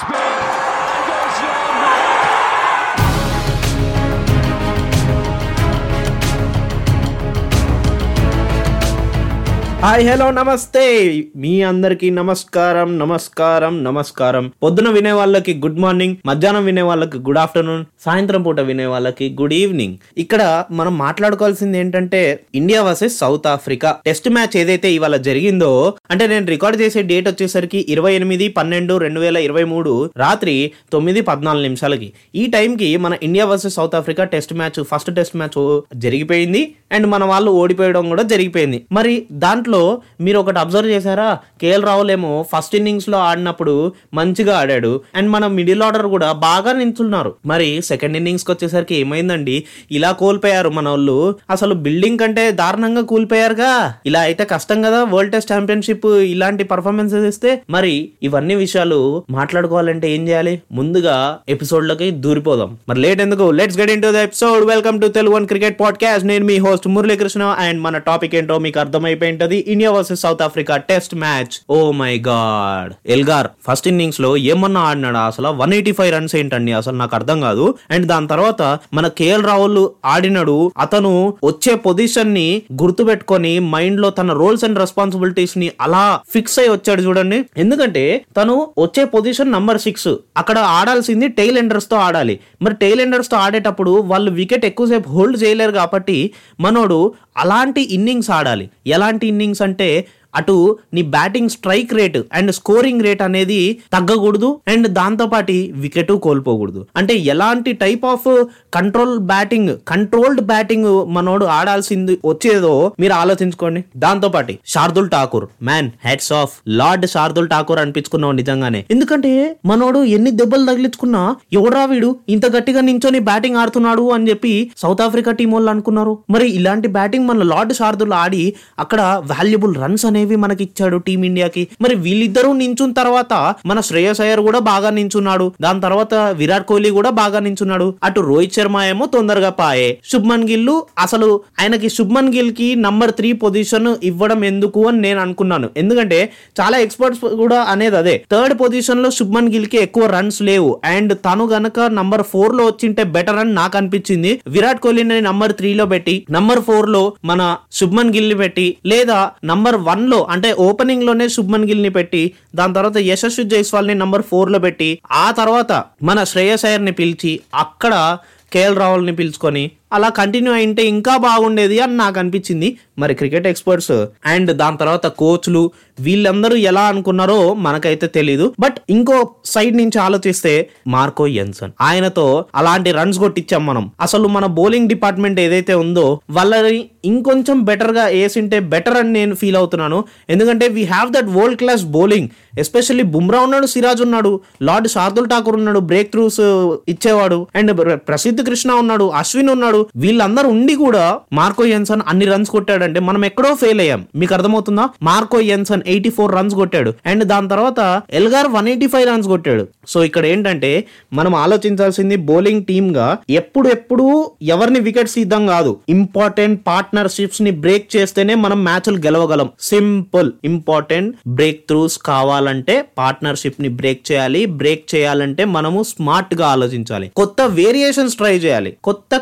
spin hi hello నమస్తే. మీ అందరికి నమస్కారం నమస్కారం నమస్కారం. పొద్దున వినే వాళ్ళకి గుడ్ మార్నింగ్ మధ్యాహ్నం వినే వాళ్ళకి గుడ్ ఆఫ్టర్నూన్ సాయంత్రం పూట వినే వాళ్ళకి గుడ్ ఈవినింగ్ ఇక్కడ మనం మాట్లాడుకోవాల్సింది ఏంటంటే India versus South Africa test match ఏదైతే ఇవాళ జరిగిందో అంటే నేను రికార్డ్ చేసే డేట్ వచ్చేసరికి ఇరవై ఎనిమిది పన్నెండు రెండు వేల ఇరవై మూడు రాత్రి తొమ్మిది పద్నాలుగు నిమిషాలకి. ఈ టైంకి మన India versus South Africa test match first test match జరిగిపోయింది. అండ్ మన వాళ్ళు ఓడిపోయడం కూడా జరిగిపోయింది. మరి దాంట్లో మీరు ఒకటి అబ్జర్వ్ చేశారా? కేఎల్ రాహుల్ ఏమో ఫస్ట్ ఇన్నింగ్స్లో ఆడినప్పుడు మంచిగా ఆడాడు. అండ్ మన మిడిల్ ఆర్డర్ కూడా బాగా నించున్నారు. మరి సెకండ్ ఇన్నింగ్స్కి వచ్చేసరికి ఏమైందండి? ఇలా కోల్పోయారు మన వాళ్ళు. అసలు బిల్డింగ్ కంటే దారుణంగా కూలిపోయారుగా. ఇలా అయితే కష్టం కదా వరల్డ్ టెస్ట్ ఛాంపియన్షిప్ ఇలాంటి పర్ఫార్మెన్సెస్ ఇస్తే. మరి ఇవన్నీ విషయాలు మాట్లాడుకోవాలంటే ఏం చేయాలి? ముందుగా ఎపిసోడ్లోకి దూరిపోదాం. మరి లేట్ ఎందుకు? Let's get into the episode welcome to Telugu one cricket podcast నేను మీ హోస్ట్ మురళీకృష్ణ. అండ్ మన టాపిక్ ఏంటో మీకు అర్థమైపోయి ఉంటుంది. India versus South Africa test match oh my god Elgar first ఇన్నింగ్స్లో ఏమన్నా ఆడినాడా? అసలు వన్ ఎయిటీ ఫైవ్ రన్స్ ఏంటండి? అసలు నాకు అర్థం కాదు. అండ్ దాని తర్వాత మన కేఎల్ రాహుల్ ఆడినాడు. అతను వచ్చే పొజిషన్ని గుర్తు పెట్టుకొని మైండ్లో తన రోల్స్ అండ్ రెస్పాన్సిబిలిటీస్ని అలా ఫిక్స్ అయి వచ్చాడు చూడండి. ఎందుకంటే తను వచ్చే పొజిషన్ నంబర్ సిక్స్ అక్కడ ఆడాల్సింది టైల్ ఎండర్స్తో ఆడాలి. మరి టైల్ ఎండర్స్తో ఆడేటప్పుడు వాళ్ళు వికెట్ ఎక్కువసేపు హోల్డ్ చేయలేరు కాబట్టి మనోడు అలాంటి ఇన్నింగ్స్ ఆడాలి. ఎలాంటి ఇన్నింగ్స్ అంటే అటు నీ batting strike rate and scoring rate అనేది తగ్గకూడదు అండ్ దాంతోపాటి వికెట్ కోల్పోకూడదు. అంటే ఎలాంటి type of control batting controlled batting మనోడు ఆడాల్సింది వచ్చేదో మీరు ఆలోచించుకోండి. దాంతోపాటి Shardul Thakur man heads of lord Shardul Thakur అనిపించుకున్నావు నిజంగానే. ఎందుకంటే మనోడు ఎన్ని దెబ్బలు తగిలించుకున్నా ఎవడ్రా వీడు ఇంత గట్టిగా నించొని బ్యాటింగ్ ఆడుతున్నాడు అని చెప్పి సౌత్ ఆఫ్రికా టీం వాళ్ళు అనుకున్నారు. మరి ఇలాంటి బ్యాటింగ్ మన లార్డ్ శార్దుల్ ఆడి అక్కడ వాల్యుబుల్ రన్స్ అనేవి మనకి ఇచ్చాడు టీమిండియాకి మరి వీళ్ళిద్దరూ నించున్న తర్వాత మన శ్రేయస్ అయ్యర్ కూడా బాగా నించున్నాడు. దాని తర్వాత విరాట్ కోహ్లీ కూడా బాగా నించున్నాడు. అటు రోహిత్ శర్మ ఏమో తొందరగా పాయే. శుభ్మన్ గిల్ అసలు ఆయనకి శుభ్మన్ గిల్కి నంబర్ త్రీ పొజిషన్ ఇవ్వడం ఎందుకు అని నేను అనుకున్నాను. ఎందుకంటే చాలా ఎక్స్పర్ట్స్ కూడా అనేది అదే. థర్డ్ పొజిషన్లో శుభ్మన్ గిల్కి ఎక్కువ రన్స్ లేవు. అండ్ తను గనక నంబర్ ఫోర్లో వచ్చింటే బెటర్ అని నాకు అనిపించింది. విరాట్ కోహ్లీని నంబర్ త్రీ లో పెట్టి నంబర్ ఫోర్లో మన శుభ్మన్ గిల్ని పెట్టి లేదా నంబర్ వన్ లో అంటే ఓపెనింగ్లోనే శుభ్మన్ గిల్ని పెట్టి దాని తర్వాత యశస్వి జైస్వాల్ని నంబర్ ఫోర్లో పెట్టి ఆ తర్వాత మన శ్రేయస్ అయ్యర్ని పిలిచి అక్కడ కేఎల్ రాహుల్ని పిలుచుకొని అలా కంటిన్యూ అయింటే ఇంకా బాగుండేది అని నాకు అనిపించింది. మరి క్రికెట్ ఎక్స్పర్ట్స్ అండ్ దాని తర్వాత కోచ్లు వీళ్ళందరూ ఎలా అనుకున్నారో మనకైతే తెలీదు. బట్ ఇంకో సైడ్ నుంచి ఆలోచిస్తే మార్కో ఎన్సన్ ఆయనతో అలాంటి రన్స్ కొట్టించాం మనం. అసలు మన బౌలింగ్ డిపార్ట్మెంట్ ఏదైతే ఉందో వాళ్ళని ఇంకొంచెం బెటర్గా వేసింటే బెటర్ అని నేను ఫీల్ అవుతున్నాను. ఎందుకంటే we have that world class bowling especially Bumrah ఉన్నాడు సిరాజ్ ఉన్నాడు లార్డ్ శార్దుల్ ఠాకూర్ ఉన్నాడు బ్రేక్ త్రూస్ ఇచ్చేవాడు అండ్ ప్రసిద్ధ్ కృష్ణ ఉన్నాడు అశ్విన్ ఉన్నాడు. వీళ్ళందరూ ఉండి కూడా మార్కో ఎన్సన్ అన్ని రన్స్ కొట్టాడంటే మనం ఎక్కడో ఫెయిల్ అయ్యాం. మీకు అర్థమవుతుందా? Marco Jansen eighty four runs కొట్టాడు. అండ్ దాని తర్వాత Elgar one eighty five runs కొట్టాడు. సో ఇక్కడ ఏంటంటే మనం ఆలోచించాల్సింది బౌలింగ్ టీమ్గా ఎప్పుడు ఎప్పుడు ఎవరిని వికెట్స్ ఇద్దాం కాదు. ఇంపార్టెంట్ పార్ట్నర్షిప్స్ని బ్రేక్ చేస్తేనే మనం మ్యాచ్లు గెలవగలం. సింపుల్ ఇంపార్టెంట్ బ్రేక్ త్రూస్ కావాలంటే పార్ట్నర్షిప్ని బ్రేక్ చేయాలి. బ్రేక్ చేయాలంటే మనము స్మార్ట్గా ఆలోచించాలి. కొత్త వేరియేషన్స్ ట్రై చేయాలి. కొత్త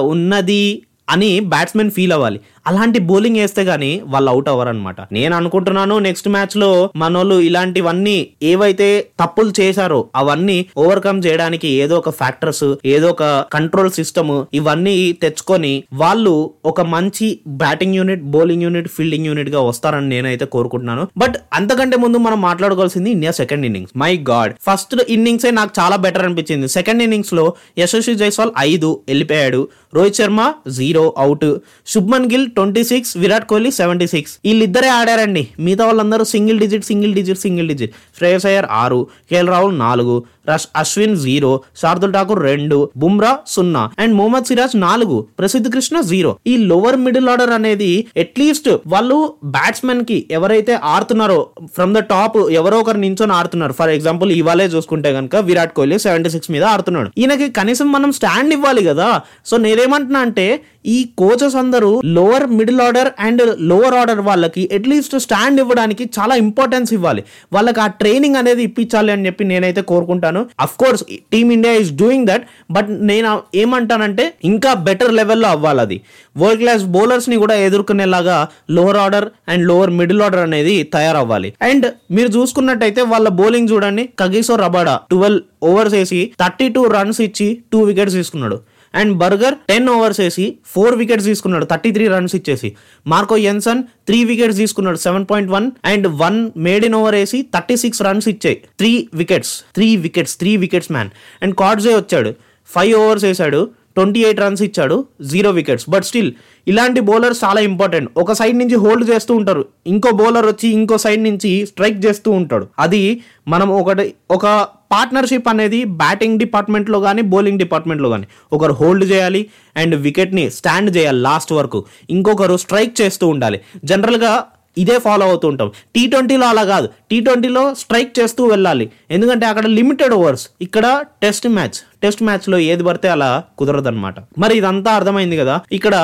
ఉన్నది అని బ్యాట్స్మెన్ ఫీల్ అవ్వాలి. అలాంటి బౌలింగ్ వేస్తే గానీ వాళ్ళు అవుట్ అవ్వరు అనమాట నేను అనుకుంటున్నాను నెక్స్ట్ మ్యాచ్లో మనోళ్ళు ఇలాంటివన్నీ ఏవైతే తప్పులు చేశారో అవన్నీ ఓవర్కమ్ చేయడానికి ఏదో ఒక ఫ్యాక్టర్స్ ఏదో ఒక కంట్రోల్ సిస్టమ్ ఇవన్నీ తెచ్చుకొని వాళ్ళు ఒక మంచి batting unit bowling unit fielding యూనిట్గా వస్తారని నేనైతే కోరుకుంటున్నాను. బట్ అంతకంటే ముందు మనం మాట్లాడుకోవాల్సింది India second innings my god first innings నాకు చాలా బెటర్ అనిపించింది. సెకండ్ ఇన్నింగ్స్లో యశస్వి జైస్వాల్ ఐదు వెళ్ళిపోయాడు. Rohit Sharma zero out Shubman Gill twenty six Virat Kohli seventy six. వీళ్ళిద్దరే ఆడారండి. మిగతా వాళ్ళందరూ single digit single digit single digit. Shreyas Iyer ఆరు కేఎల్ రాహుల్ నాలుగు రష్ అశ్విన్ జీరో శార్దుల్ ఠాకూర్ రెండు బుమ్రా సున్నా అండ్ మొహమ్మద్ సిరాజ్ నాలుగు ప్రసిద్ధ్ కృష్ణ జీరో. ఈ లోవర్ మిడిల్ ఆర్డర్ అనేది అట్లీస్ట్ వాళ్ళు బ్యాట్స్మెన్కి ఎవరైతే ఆడుతున్నారో ఫ్రమ్ ద టాప్ ఎవరో ఒకరు నించొని ఆడుతున్నారు. ఫర్ ఎగ్జాంపుల్ ఇవాళే చూసుకుంటే కనుక విరాట్ కోహ్లీ సెవెంటీ సిక్స్ మీద ఆడుతున్నాడు. ఈయనకి కనీసం మనం స్టాండ్ ఇవ్వాలి కదా. సో నేనేమంటున్నా అంటే ఈ కోచెస్ అందరూ lower middle order and lower order వాళ్ళకి అట్లీస్ట్ స్టాండ్ ఇవ్వడానికి చాలా ఇంపార్టెన్స్ ఇవ్వాలి. వాళ్ళకి ఆ ట్రైనింగ్ అనేది ఇప్పించాలి అని చెప్పి నేనైతే కోరుకుంటాను. Of course Team India India is doing that but నేను ఏమంటానంటే ఇంకా బెటర్ లెవెల్లో అవ్వాలి అది వరల్డ్ క్లాస్ బౌలర్స్ని కూడా ఎదుర్కొనేలాగా lower order and lower middle order అనేది తయారవ్వాలి. అండ్ మీరు చూసుకున్నట్టయితే వాళ్ళ బౌలింగ్ చూడండి కగిసో రబాడా ట్వెల్వ్ ఓవర్స్ వేసి థర్టీ టూ రన్స్ ఇచ్చి టూ వికెట్స్ తీసుకున్నాడు. అండ్ బర్గర్ టెన్ ఓవర్స్ వేసి ఫోర్ వికెట్స్ తీసుకున్నాడు థర్టీ త్రీ రన్స్ ఇచ్చేసి. మార్కో ఎన్సన్ త్రీ వికెట్స్ తీసుకున్నాడు seven point one and one maiden over వేసి థర్టీ సిక్స్ రన్స్ ఇచ్చాయి. Three wickets three wickets three wickets man. And Coetzee వచ్చాడు five overs వేసాడు twenty eight runs ఇచ్చాడు zero wickets. But still ఇలాంటి bowlers చాలా important. ఒక side నుంచి hold చేస్తూ ఉంటారు ఇంకో బౌలర్ వచ్చి ఇంకో సైడ్ నుంచి స్ట్రైక్ చేస్తూ ఉంటాడు. అది మనం ఒకటి ఒక పార్ట్నర్షిప్ అనేది బ్యాటింగ్ డిపార్ట్మెంట్లో కానీ బౌలింగ్ డిపార్ట్మెంట్లో కానీ ఒకరు హోల్డ్ చేయాలి అండ్ వికెట్ని స్టాండ్ చేయాలి లాస్ట్ వరకు. ఇంకొకరు స్ట్రైక్ చేస్తూ ఉండాలి. జనరల్గా ఇదే ఫాలో అవుతూ ఉంటాం. టీ ట్వంటీలో అలా కాదు. టీ ట్వంటీలో స్ట్రైక్ చేస్తూ వెళ్ళాలి. ఎందుకంటే అక్కడ లిమిటెడ్ ఓవర్స్. ఇక్కడ టెస్ట్ మ్యాచ్. టెస్ట్ మ్యాచ్లో ఏది పడితే అలా కుదరదన్నమాట. మరి ఇదంతా అర్థమైంది కదా. ఇక్కడ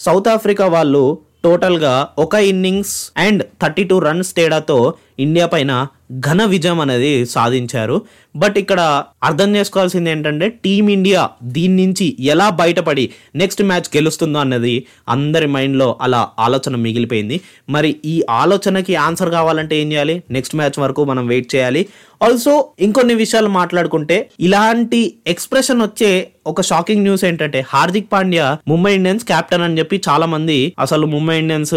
సౌత్ ఆఫ్రికా వాళ్ళు టోటల్గా ఒక innings and thirty two runs తేడాతో ఇండియా పైన ఘన విజయం అనేది సాధించారు. బట్ ఇక్కడ అర్థం చేసుకోవాల్సింది ఏంటంటే టీమిండియా దీని నుంచి ఎలా బయటపడి నెక్స్ట్ మ్యాచ్ గెలుస్తుందో అన్నది అందరి మైండ్లో అలా ఆలోచన మిగిలిపోయింది. మరి ఈ ఆలోచనకి ఆన్సర్ కావాలంటే ఏం చేయాలి? నెక్స్ట్ మ్యాచ్ వరకు మనం వెయిట్ చేయాలి. ఆల్సో ఇంకొన్ని విషయాలు మాట్లాడుకుంటే ఇలాంటి ఎక్స్ప్రెషన్ వచ్చే ఒక షాకింగ్ న్యూస్ ఏంటంటే హార్దిక్ పాండ్యా ముంబై ఇండియన్స్ కెప్టెన్ అని చెప్పి చాలా మంది అసలు ముంబై ఇండియన్స్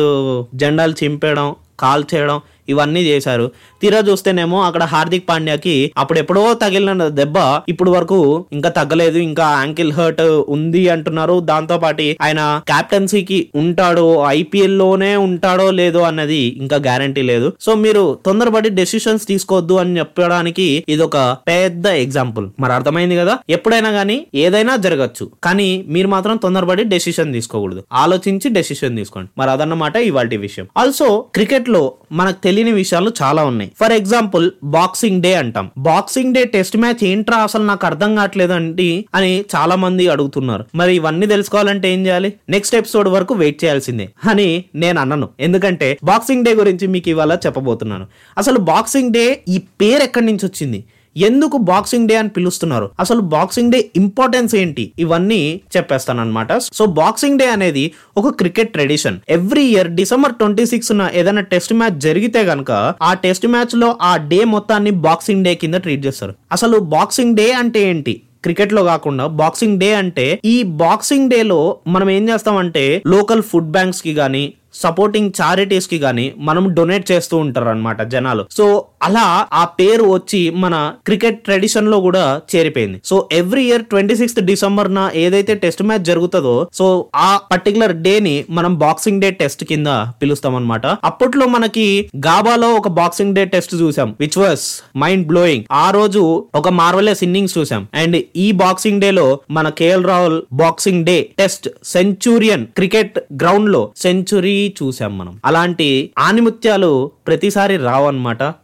జెండాలు చింపేయడం కాల్ చేయడం ఇవన్నీ చేశారు. తీరా చూస్తేనేమో అక్కడ హార్దిక్ పాండ్యాకి అప్పుడు ఎప్పుడో తగిలిన దెబ్బ ఇప్పుడు వరకు ఇంకా తగ్గలేదు ఇంకా యాంకిల్ హర్ట్ ఉంది అంటున్నారు. దాంతో పాటు ఆయన కెప్టెన్సీకి ఉంటాడో ఐపీఎల్లోనే ఉంటాడో లేదో అన్నది ఇంకా గ్యారంటీ లేదు. సో మీరు తొందరపడి డెసిషన్స్ తీసుకోవద్దు అని చెప్పడానికి ఇది ఒక పెద్ద ఎగ్జాంపుల్ మరి అర్థమైంది కదా? ఎప్పుడైనా కానీ ఏదైనా జరగచ్చు. కానీ మీరు మాత్రం తొందరపడి డెసిషన్ తీసుకోకూడదు. ఆలోచించి డెసిషన్ తీసుకోండి. మరి అదన్నమాట ఇవాళ విషయం. ఆల్సో క్రికెట్లో మనకు తెలియని విషయాలు చాలా ఉన్నాయి. ఫర్ ఎగ్జాంపుల్ బాక్సింగ్ డే అంటాం. బాక్సింగ్ డే టెస్ట్ మ్యాచ్ ఏంట్రా అసలు నాకు అర్థం కావట్లేదు అండి అని చాలా మంది అడుగుతున్నారు. మరి ఇవన్నీ తెలుసుకోవాలంటే ఏం చేయాలి? నెక్స్ట్ ఎపిసోడ్ వరకు వెయిట్ చేయాల్సిందే అని నేను అన్నను. ఎందుకంటే బాక్సింగ్ డే గురించి మీకు ఇవాళ చెప్పబోతున్నాను. అసలు బాక్సింగ్ డే ఈ పేరు ఎక్కడి నుంచి వచ్చింది? ఎందుకు బాక్సింగ్ డే అని పిలుస్తున్నారు? అసలు బాక్సింగ్ డే ఇంపార్టెన్స్ ఏంటి? ఇవన్నీ చెప్పేస్తాను అనమాట సో బాక్సింగ్ డే అనేది ఒక cricket tradition every year December twenty six ఏదైనా టెస్ట్ మ్యాచ్ జరిగితే గనక ఆ టెస్ట్ మ్యాచ్లో ఆ డే మొత్తాన్ని బాక్సింగ్ డే కింద ట్రీట్ చేస్తారు. అసలు బాక్సింగ్ డే అంటే ఏంటి? క్రికెట్లో కాకుండా బాక్సింగ్ డే అంటే ఈ బాక్సింగ్ డే లో మనం ఏం చేస్తామంటే లోకల్ ఫుడ్ బ్యాంక్స్కి గానీ సపోర్టింగ్ చారిటీస్కి గానీ మనం డొనేట్ చేస్తూ ఉంటారు అనమాట జనాలు. సో అలా ఆ పేరు వచ్చి మన క్రికెట్ ట్రెడిషన్లో కూడా చేరిపోయింది. So every year twenty sixth December నా ఏదైతే టెస్ట్ మ్యాచ్ జరుగుతుందో సో ఆ పర్టికులర్ డే ని మనం బాక్సింగ్ డే టెస్ట్ కింద పిలుస్తాం అనమాట అప్పట్లో మనకి గాబాలో ఒక బాక్సింగ్ డే టెస్ట్ చూసాం విచ్ వాస్ మైండ్ బ్లోయింగ్ ఆ రోజు ఒక మార్వలెస్ ఇన్నింగ్స్ చూసాం. అండ్ ఈ బాక్సింగ్ డే లో మన KL Rahul boxing day test Centurion cricket గ్రౌండ్లో సెంచురీ చూసాం మనం. అలాంటి ఆనిముత్యాలు ప్రతిసారి రావు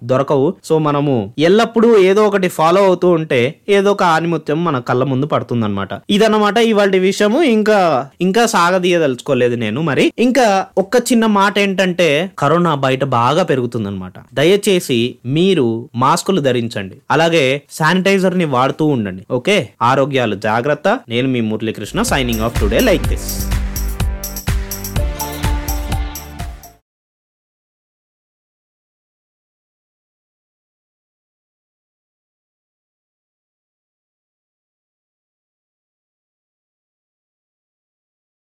దొరకవు. సో మనము ఎల్లప్పుడూ ఏదో ఒకటి ఫాలో అవుతూ ఉంటే ఏదో ఒక ఆనిముత్యం మన కళ్ళ ముందు పడుతుందన్నమాట. ఇదన్నమాట ఇవాళ విషయము. ఇంకా ఇంకా సాగదీయదలుచుకోలేదు నేను మరి. ఇంకా ఒక్క చిన్న మాట ఏంటంటే కరోనా బయట బాగా పెరుగుతుందన్నమాట. దయచేసి మీరు మాస్కులు ధరించండి. అలాగే శానిటైజర్ని వాడుతూ ఉండండి. ఓకే? ఆరోగ్యాలు జాగ్రత్త. నేను మీ Muralikrishna signing off today like this